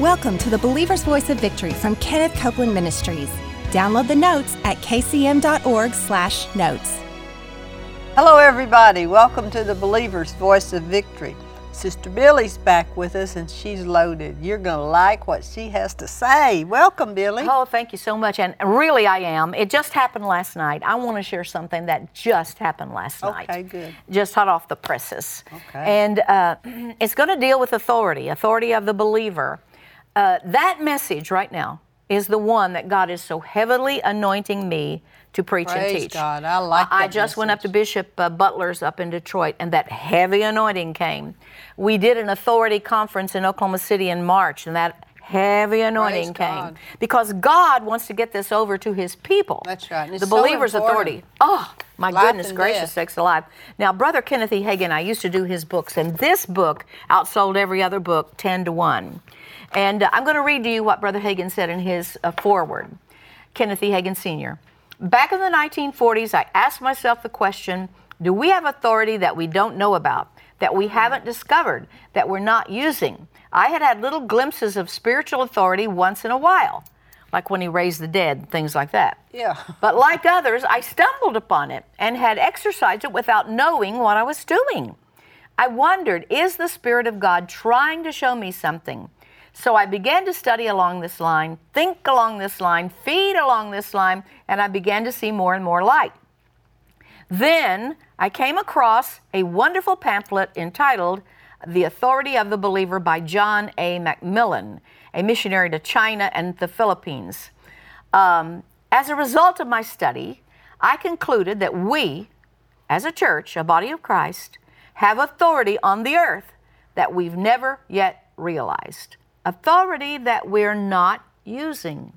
Welcome to the Believer's Voice of Victory from Kenneth Copeland Ministries. Download the notes at kcm.org/notes. Hello, everybody. Welcome to the Believer's Voice of Victory. Sister Billye's back with us and she's loaded. You're going to like what she has to say. Welcome, Billye. Oh, thank you so much. And really, I am. It just happened last night. I want to share something that just happened last night. Okay, good. Just hot off the presses. Okay. And uh, it's going to deal with authority, authority of the believer. Uh, that message right now is the one that God is so heavily anointing me to preach and teach. God. I like I just went up to. Bishop uh, Butler's up in Detroit, and that heavy anointing came. We did an authority conference in Oklahoma City in March, and that heavy anointing came God. because God wants to get this over to His people. That's right, The so believer's important. authority. Oh, my Life goodness gracious, sakes alive. Now, Brother Kenneth E. Hagin, I used to do his books, and this book outsold every other book 10 to 1. And uh, I'm going to read to you what Brother Hagin said in his uh, foreword. Kenneth E. Hagin Sr. Back in the 1940s, I asked myself the question do we have authority that we don't know about, that we haven't discovered, that we're not using? I had had little glimpses of spiritual authority once in a while, like when he raised the dead, things like that. Yeah. But like others, I stumbled upon it and had exercised it without knowing what I was doing. I wondered, is the Spirit of God trying to show me something? So I began to study along this line, think along this line, feed along this line, and I began to see more and more light. Then I came across a wonderful pamphlet entitled The Authority of the Believer by John A. MacMillan, a missionary to China and the Philippines. Um, as a result of my study, I concluded that we, as a church, a body of Christ, have authority on the earth that we've never yet realized. Authority that we're not using.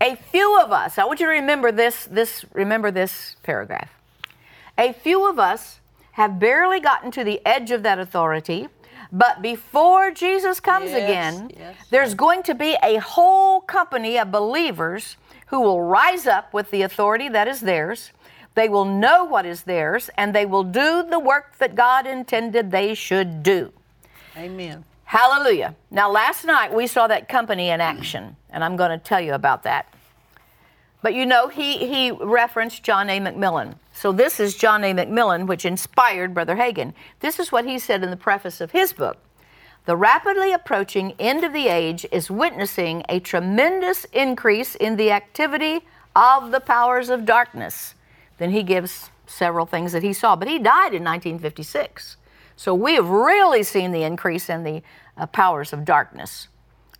A few of us, I want you to remember this, this remember this paragraph. A few of us have barely gotten to the edge of that authority, but before Jesus comes Yes, again, yes. there's going to be a whole company of believers who will rise up with the authority that is theirs. They will know what is theirs, and they will do the work that God intended they should do. Amen. Hallelujah. Now, last night we saw that company in action, and I'm going to tell you about that. But you know, he, he referenced John A. MacMillan. So this is John A. MacMillan, which inspired Brother Hagin. This is what he said in the preface of his book. The rapidly approaching end of the age is witnessing a tremendous increase in the activity of the powers of darkness. Then he gives several things that he saw, but he died in 1956. So we have really seen the increase in the uh, powers of darkness.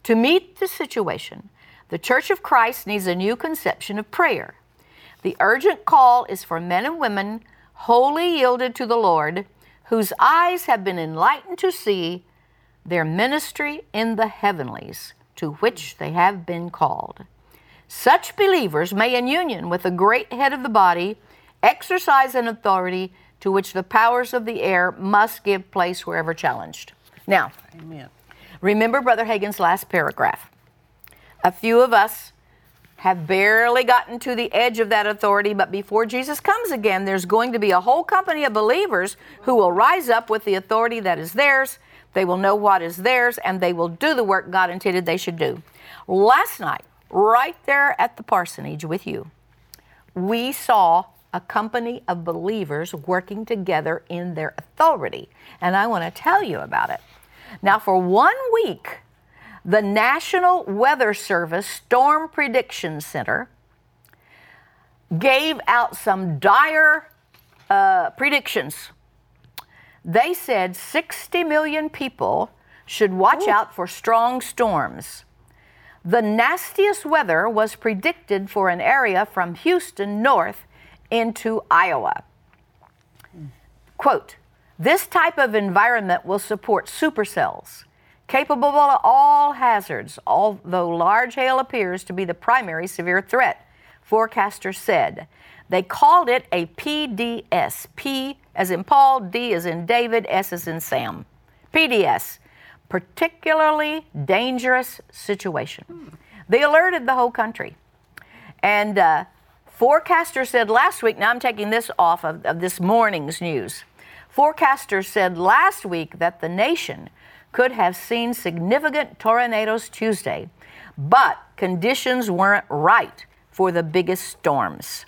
To meet the situation, the Church of Christ needs a new conception of prayer. The urgent call is for men and women wholly yielded to the Lord, whose eyes have been enlightened to see their ministry in the heavenlies, to which they have been called. Such believers may, in union with the great head of the body, exercise an authority to which the powers of the air must give place wherever challenged. Now, Amen. remember Brother Hagin's last paragraph. A few of us have barely gotten to the edge of that authority, but before Jesus comes again, there's going to be a whole company of believers who will rise up with the authority that is theirs. They will know what is theirs, and they will do the work God intended they should do. Last night, right there at the parsonage with you, we saw a company of believers working together in their authority. And I want to tell you about it. Now, for one week, the National Weather Service Storm Prediction Center gave out some dire uh, predictions. They said 60 million people should watch out for strong storms. The nastiest weather was predicted for an area from Houston north into Iowa. Quote, this type of environment will support supercells, capable of all hazards, although large hail appears to be the primary severe threat, forecasters said. They called it a PDS. P as in Paul, D as in David, S as in Sam. PDS, particularly dangerous situation. They alerted the whole country. And uh, forecasters said last week, now I'm taking this off of, of this morning's news. Forecasters said last week that the nation could have seen significant tornadoes Tuesday, but conditions weren't right for the biggest storms.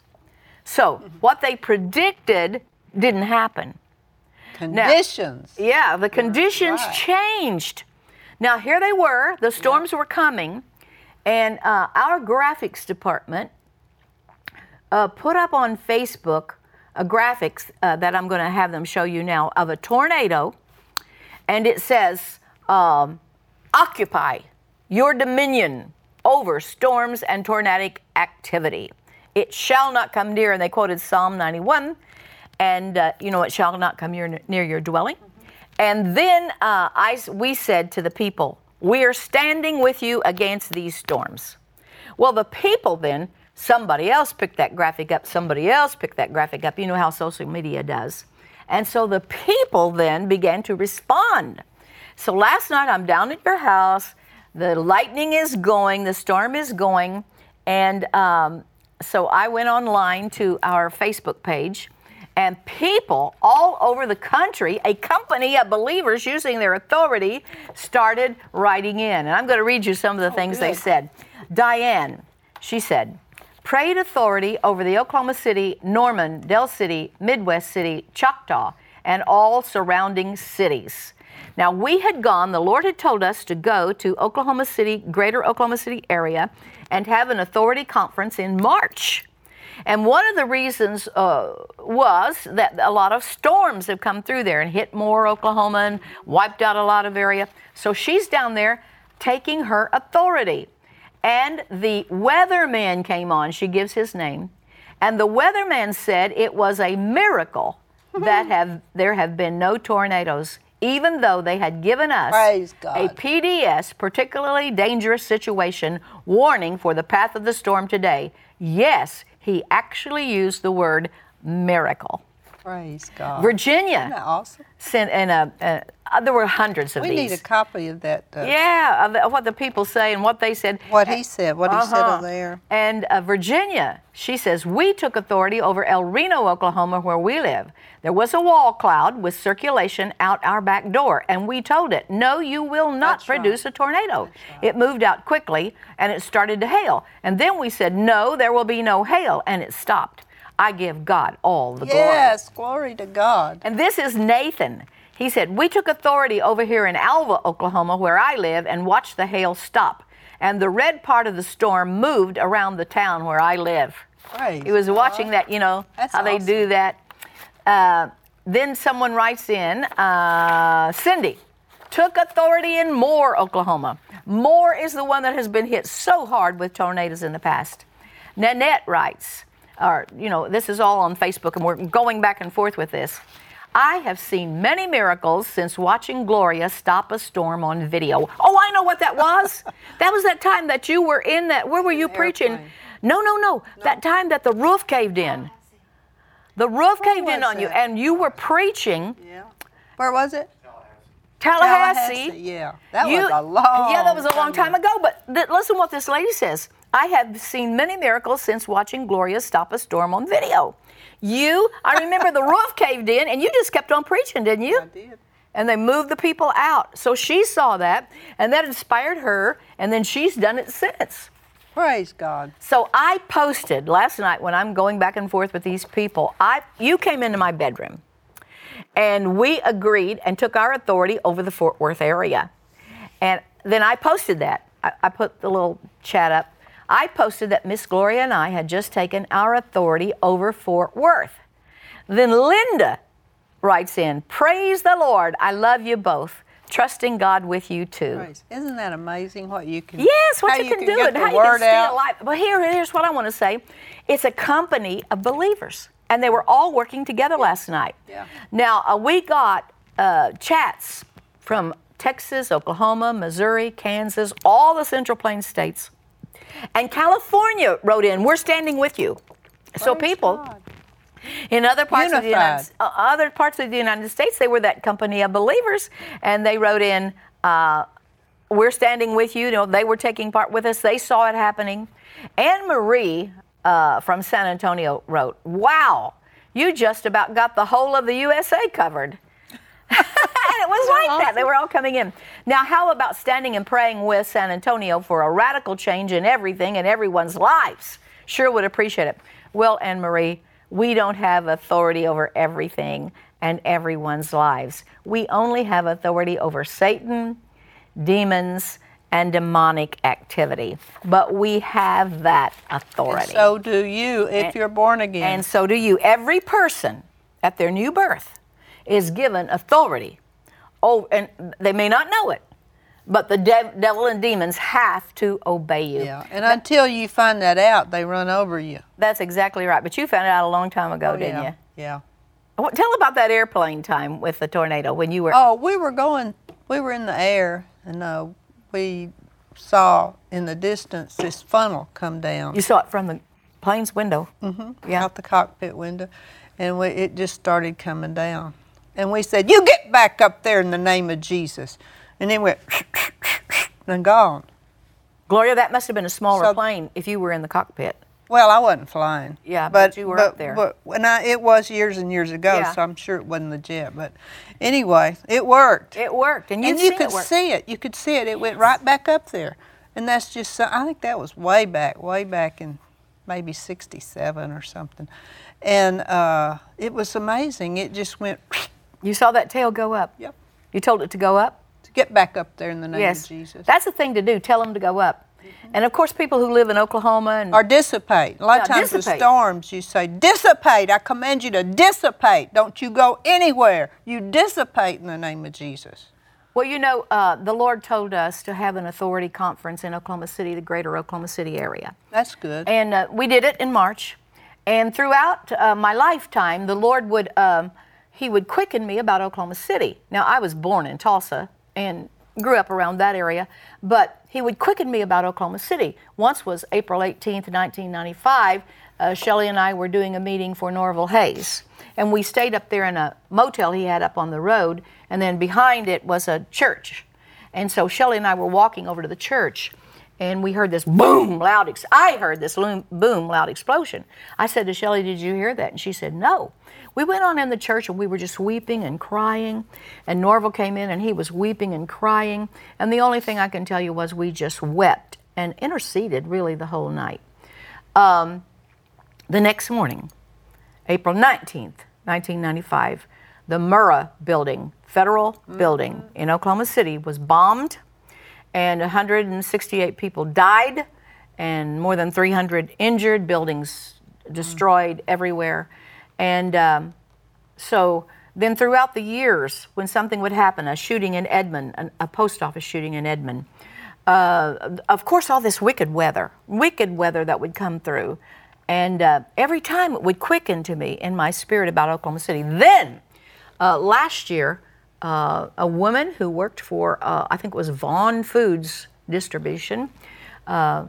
So, what they predicted didn't happen. Conditions. Now, yeah, the conditions right. changed. Now, here they were, the storms were coming, and uh, our graphics department uh, put up on Facebook a graphics uh, that I'm going to have them show you now of a tornado, and it says, um, Occupy your dominion over storms and tornadic activity. It shall not come near, and they quoted Psalm 91, and uh, you know, it shall not come near, near your dwelling. And then uh, I, we said to the people, We are standing with you against these storms. Well, the people then, somebody else picked that graphic up, somebody else picked that graphic up. You know how social media does. And so the people then began to respond. So last night I'm down at your house, the lightning is going, the storm is going, and um, so I went online to our Facebook page and people all over the country, a company of believers using their authority, started writing in. And I'm going to read you some of the things they said. Diane, she said, prayed authority over the Oklahoma City, Norman, Del City, Midwest City, Choctaw, and all surrounding cities. Now, we had gone, the Lord had told us to go to Oklahoma City, greater Oklahoma City area, and have an authority conference in March. And one of the reasons uh, was that a lot of storms have come through there and hit Moore, Oklahoma, and wiped out a lot of area. So she's down there taking her authority. And the weatherman came on, she gives his name, and the weatherman said it was a miracle that have there have been no tornadoes even though they had given us a PDS, particularly dangerous situation, warning for the path of the storm today. Yes, he actually used the word miracle. Praise God. Virginia Isn't that awesome? sent in a, a uh, there were hundreds of We these. need a copy of that. Uh, yeah, of, what the people say and what they said. What he said, what he said Uh-huh. on there. And uh, Virginia, she says, we took authority over El Reno, Oklahoma, where we live. There was a wall cloud with circulation out our back door, and we told it, no, you will not That's right. produce a tornado. It moved out quickly, and it started to hail. And then we said, no, there will be no hail, and it stopped. I give God all the glory. Yes, glory to God. And this is Nathan. He said, We took authority over here in Alva, Oklahoma, where I live, and watched the hail stop. And the red part of the storm moved around the town where I live. Praise He was God. watching that, you know, That's how they do that. Uh, then someone writes in uh, Cindy took authority in Moore, Oklahoma. Moore is the one that has been hit so hard with tornadoes in the past. Nanette writes, or, you know, this is all on Facebook, and we're going back and forth with this. I have seen many miracles since watching Gloria stop a storm on video. Oh, I know what that was. that was that time that you were in that. Where were you preaching? airplane. No, no, no. That time that the roof caved in. Oh, the roof caved in on you, and you were preaching Yeah. Where was it? Tallahassee. Yeah. That You- was a long Yeah, that was a long time ago. But th- listen what this lady says. I have seen many miracles since watching Gloria stop a storm on video. You, I remember the roof caved in, and you just kept on preaching, didn't you? I did. And they moved the people out. So she saw that, and that inspired her, and then she's done it since. Praise God. So I posted last night when I'm going back and forth with these people. I you came into my bedroom, and we agreed and took our authority over the Fort Worth area, and then I posted that. I, I put the little chat up. I posted that Miss Gloria and I had just taken our authority over Fort Worth. Then Linda writes in, "Praise the Lord! I love you both. Trusting God with you too." Praise. Isn't that amazing what you can Yes, what how you, can, do and how you can stay out. alive. But here, here's what I want to say: it's a company of believers, and they were all working together last night. Yeah. Now uh, we got uh, chats from Texas, Oklahoma, Missouri, Kansas, all the Central Plains states, and California wrote in, "We're standing with you." so Praise people. God. In other parts of the United, uh, other parts of the United States, they were that company of believers, and they wrote in, uh, "We're standing with you." You know, they were taking part with us. They saw it happening. Anne Marie uh, from San Antonio wrote, "Wow, you just about got the whole of the USA covered." And it was like that. They were all coming in. Now, how about standing and praying with San Antonio for a radical change in everything and everyone's lives? Sure would appreciate it. Well, Anne Marie, we don't have authority over everything and everyone's lives. We only have authority over Satan, demons, and demonic activity. But we have that authority. So do you if And- you're born again. And so do you. Every person at their new birth is given authority. Oh, and they may not know it, but the de- devil and demons have to obey you. yeah, and until you find that out, they run over you. That's exactly right. But you found it out a long time ago, didn't Oh, yeah. you? Yeah. Well, Tell about that airplane time with the tornado when you were. Oh, we were going, we were in the air, and uh, we saw in the distance this funnel come down You saw it from the plane's window. Mm-hmm. Yeah. out the cockpit window, and we, it just started coming down. And we said, "You get back up there in the name of Jesus," and then went and gone. Gloria, that must have been a smaller So- plane if you were in the cockpit. Well, I wasn't flying. Yeah, but you were up there. But when I, it was years and years ago, Yeah. so I'm sure it wasn't legit. But anyway, it worked. It worked, and, and you could it see it. You could see it. It went right back up there, and that's just. so- I think that was way back, way back in maybe '67 or something, and uh, it was amazing. It just went You saw that tail go up. Yep. You told it to go up. to get back up there in the name yes. of Jesus. That's the thing to do. Tell them to go up. And of course, people who live in Oklahoma and or dissipate. A lot of Yeah, times with storms, you say, dissipate. I command you to dissipate. Don't you go anywhere. You dissipate in the name of Jesus. Well, you know, uh, the Lord told us to have an authority conference in Oklahoma City, the greater Oklahoma City area. That's good. And uh, we did it in March. And throughout uh, my lifetime, the Lord would, um, He would quicken me about Oklahoma City. Now, I was born in Tulsa and grew up around that area, but He would quicken me about Oklahoma City. Once was April 18th, 1995. Uh, Shelley and I were doing a meeting for Norval Hayes. And we stayed up there in a motel he had up on the road, and then behind it was a church. And so Shelley and I were walking over to the church, and we heard this boom loud. Ex- I heard this boom loud explosion. I said to Shelley, "Did you hear that?" And she said, "No." We went on in the church and we were just weeping and crying. And Norval came in and he was weeping and crying. And the only thing I can tell you was we just wept and interceded really the whole night. Um, the next morning, April 19th, 1995, the Murrah building, federal building in Oklahoma City, was bombed, and 168 people died, and more than 300 injured, buildings destroyed everywhere. And um, so then throughout the years, when something would happen, a shooting in Edmond, an, a post office shooting in Edmond, uh, of course, all this wicked weather, wicked weather that would come through. And uh, every time it would quicken to me in my spirit about Oklahoma City. Then, uh, last year, uh, a woman who worked for, uh, I think it was Vaughan Foods Distribution, uh,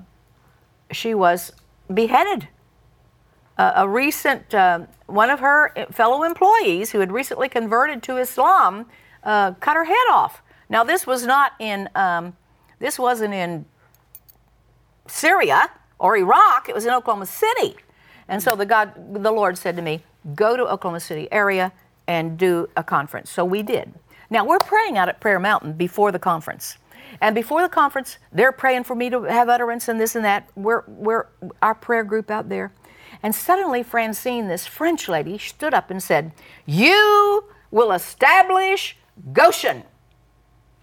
she was beheaded. Uh, a recent, uh, one of her fellow employees who had recently converted to Islam uh, cut her head off. Now, this was not in, um, this wasn't in Syria or Iraq, it was in Oklahoma City. And so the God, the Lord said to me, go to Oklahoma City area and do a conference. So we did. Now we're praying out at Prayer Mountain before the conference. And before the conference, they're praying for me to have utterance and this and that. We're, we're our prayer group out there. And suddenly Francine, this French lady, stood up and said, You will establish Goshen.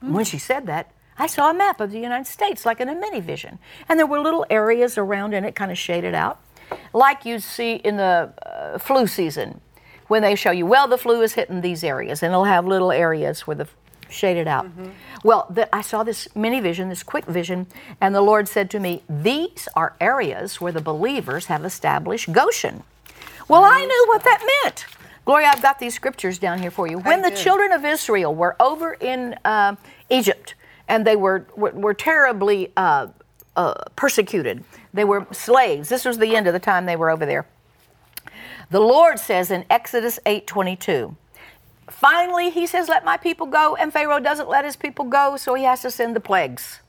When she said that, I saw a map of the United States, like in a mini vision. And there were little areas around in it, kind of shaded out, like you see in the uh, flu season, when they show you, well, the flu is hitting these areas, and it'll have little areas where the shaded out. Well, the, I saw this mini vision, this quick vision, and the Lord said to me, These are areas where the believers have established Goshen. Well, I knew what that meant. Gloria, I've got these scriptures down here for you. When the children of Israel were over in uh, Egypt and they were, were, were terribly uh, uh, persecuted, they were slaves. This was the end of the time they were over there. The Lord says in Exodus 8:22, finally he says, "Let my people go," and Pharaoh doesn't let his people go, so he has to send the plagues.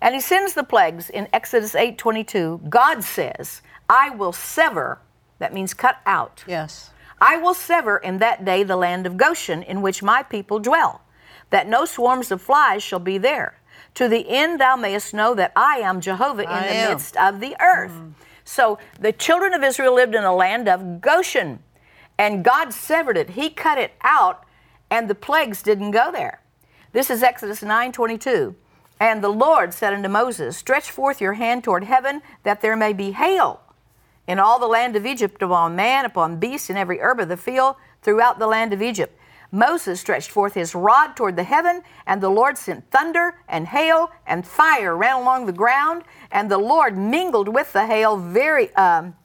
And he sends the plagues in Exodus 8:22. God says, "I will sever," that means cut out. Yes. I will sever in that day the land of Goshen in which my people dwell, that no swarms of flies shall be there. To the end thou mayest know that I am Jehovah in I the am. midst of the earth. Mm. So the children of Israel lived in a land of Goshen, and God severed it. He cut it out, and the plagues didn't go there. This is Exodus 9:22. And the Lord said unto Moses, Stretch forth your hand toward heaven, that there may be hail in all the land of Egypt upon man, upon beast, and every herb of the field throughout the land of Egypt. Moses stretched forth his rod toward the heaven, and the Lord sent thunder and hail and fire ran along the ground, and the Lord mingled with the hail very um,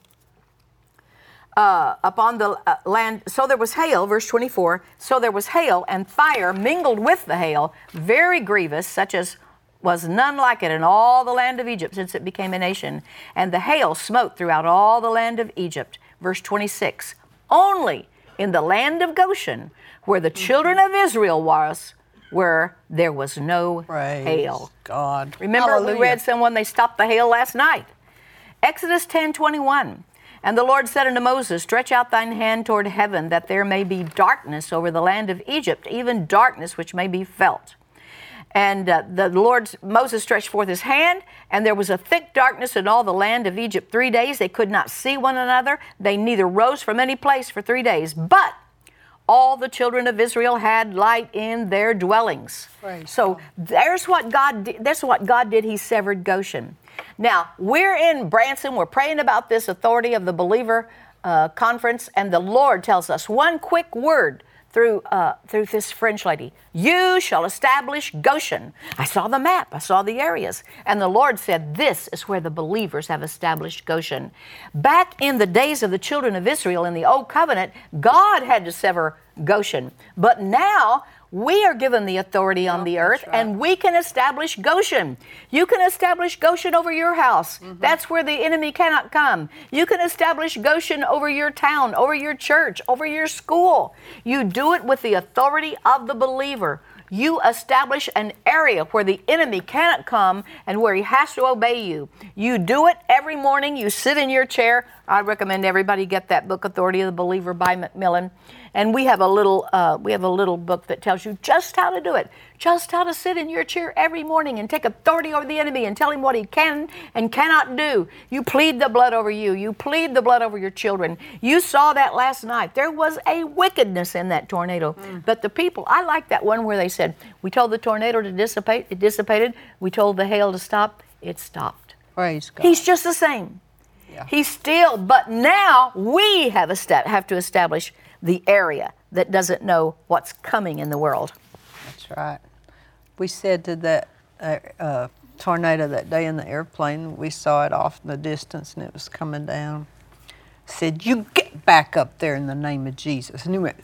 uh, upon the uh, land. So there was hail, verse 24. So there was hail and fire mingled with the hail, very grievous, such as was none like it in all the land of Egypt since it became a nation. And the hail smote throughout all the land of Egypt. Verse 26. Only in the land of Goshen, where the children of Israel was, where there was no Praise hail. God. Remember, we Hallelujah. read someone they stopped the hail last night. Exodus 10 21. And the Lord said unto Moses, Stretch out thine hand toward heaven, that there may be darkness over the land of Egypt, even darkness which may be felt. And uh, the Lord, Moses stretched forth his hand, and there was a thick darkness in all the land of Egypt three days. They could not see one another. They neither rose from any place for three days. But all the children of Israel had light in their dwellings. Praise so there's what God did. That's what God did. He severed Goshen. Now we're in Branson. We're praying about this authority of the believer uh, conference, and the Lord tells us one quick word through uh, through this French lady. You shall establish Goshen. I saw the map. I saw the areas, and the Lord said, "This is where the believers have established Goshen." Back in the days of the children of Israel in the Old Covenant, God had to sever Goshen, but now. We are given the authority on the earth, and we can establish Goshen. You can establish Goshen over your house. Mm-hmm. That's where the enemy cannot come. You can establish Goshen over your town, over your church, over your school. You do it with the authority of the believer. You establish an area where the enemy cannot come and where he has to obey you. You do it every morning. You sit in your chair. I recommend everybody get that book, Authority of the Believer by MacMillan. And we have a little uh, we have a little book that tells you just how to do it, just how to sit in your chair every morning and take authority over the enemy and tell him what he can and cannot do. You plead the blood over you. You plead the blood over your children. You saw that last night. There was a wickedness in that tornado, but the people. I like that one where they said, "We told the tornado to dissipate. It dissipated. We told the hail to stop. It stopped." Praise God. He's just the same. Yeah. He's still, but now we have, esta- have to establish the area that doesn't know what's coming in the world. That's right. We said to that uh, uh, tornado that day in the airplane, we saw it off in the distance and it was coming down. Said, You get back up there in the name of Jesus. And he went,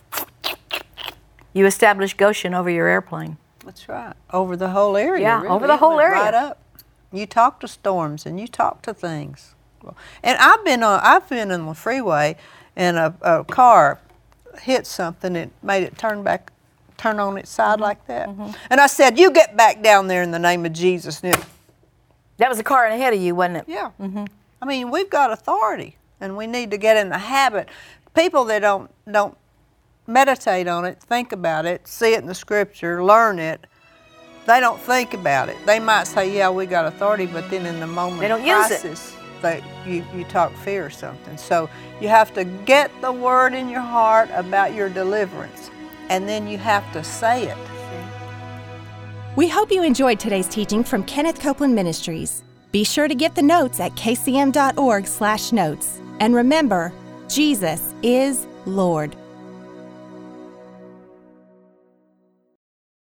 You establish Goshen over your airplane. That's right. Over the whole area. Yeah, really. over the It whole area. Right up. You talk to storms and you talk to things. And I've been on I've been on the freeway and a, a car hit something it made it turn back turn on its side Mm-hmm. like that. And I said, You get back down there in the name of Jesus. And it, That was a car in ahead of you, wasn't it? yeah. I mean, we've got authority and we need to get in the habit. People that don't don't meditate on it, think about it, see it in the scripture, learn it, they don't think about it. They might say, "Yeah, we got authority," but then in the moment They don't of use it. They, you you talk fear or something. So you have to get the word in your heart about your deliverance, and then you have to say it. We hope you enjoyed today's teaching from Kenneth Copeland Ministries. Be sure to get the notes at kcm.org/notes. And remember, Jesus is Lord.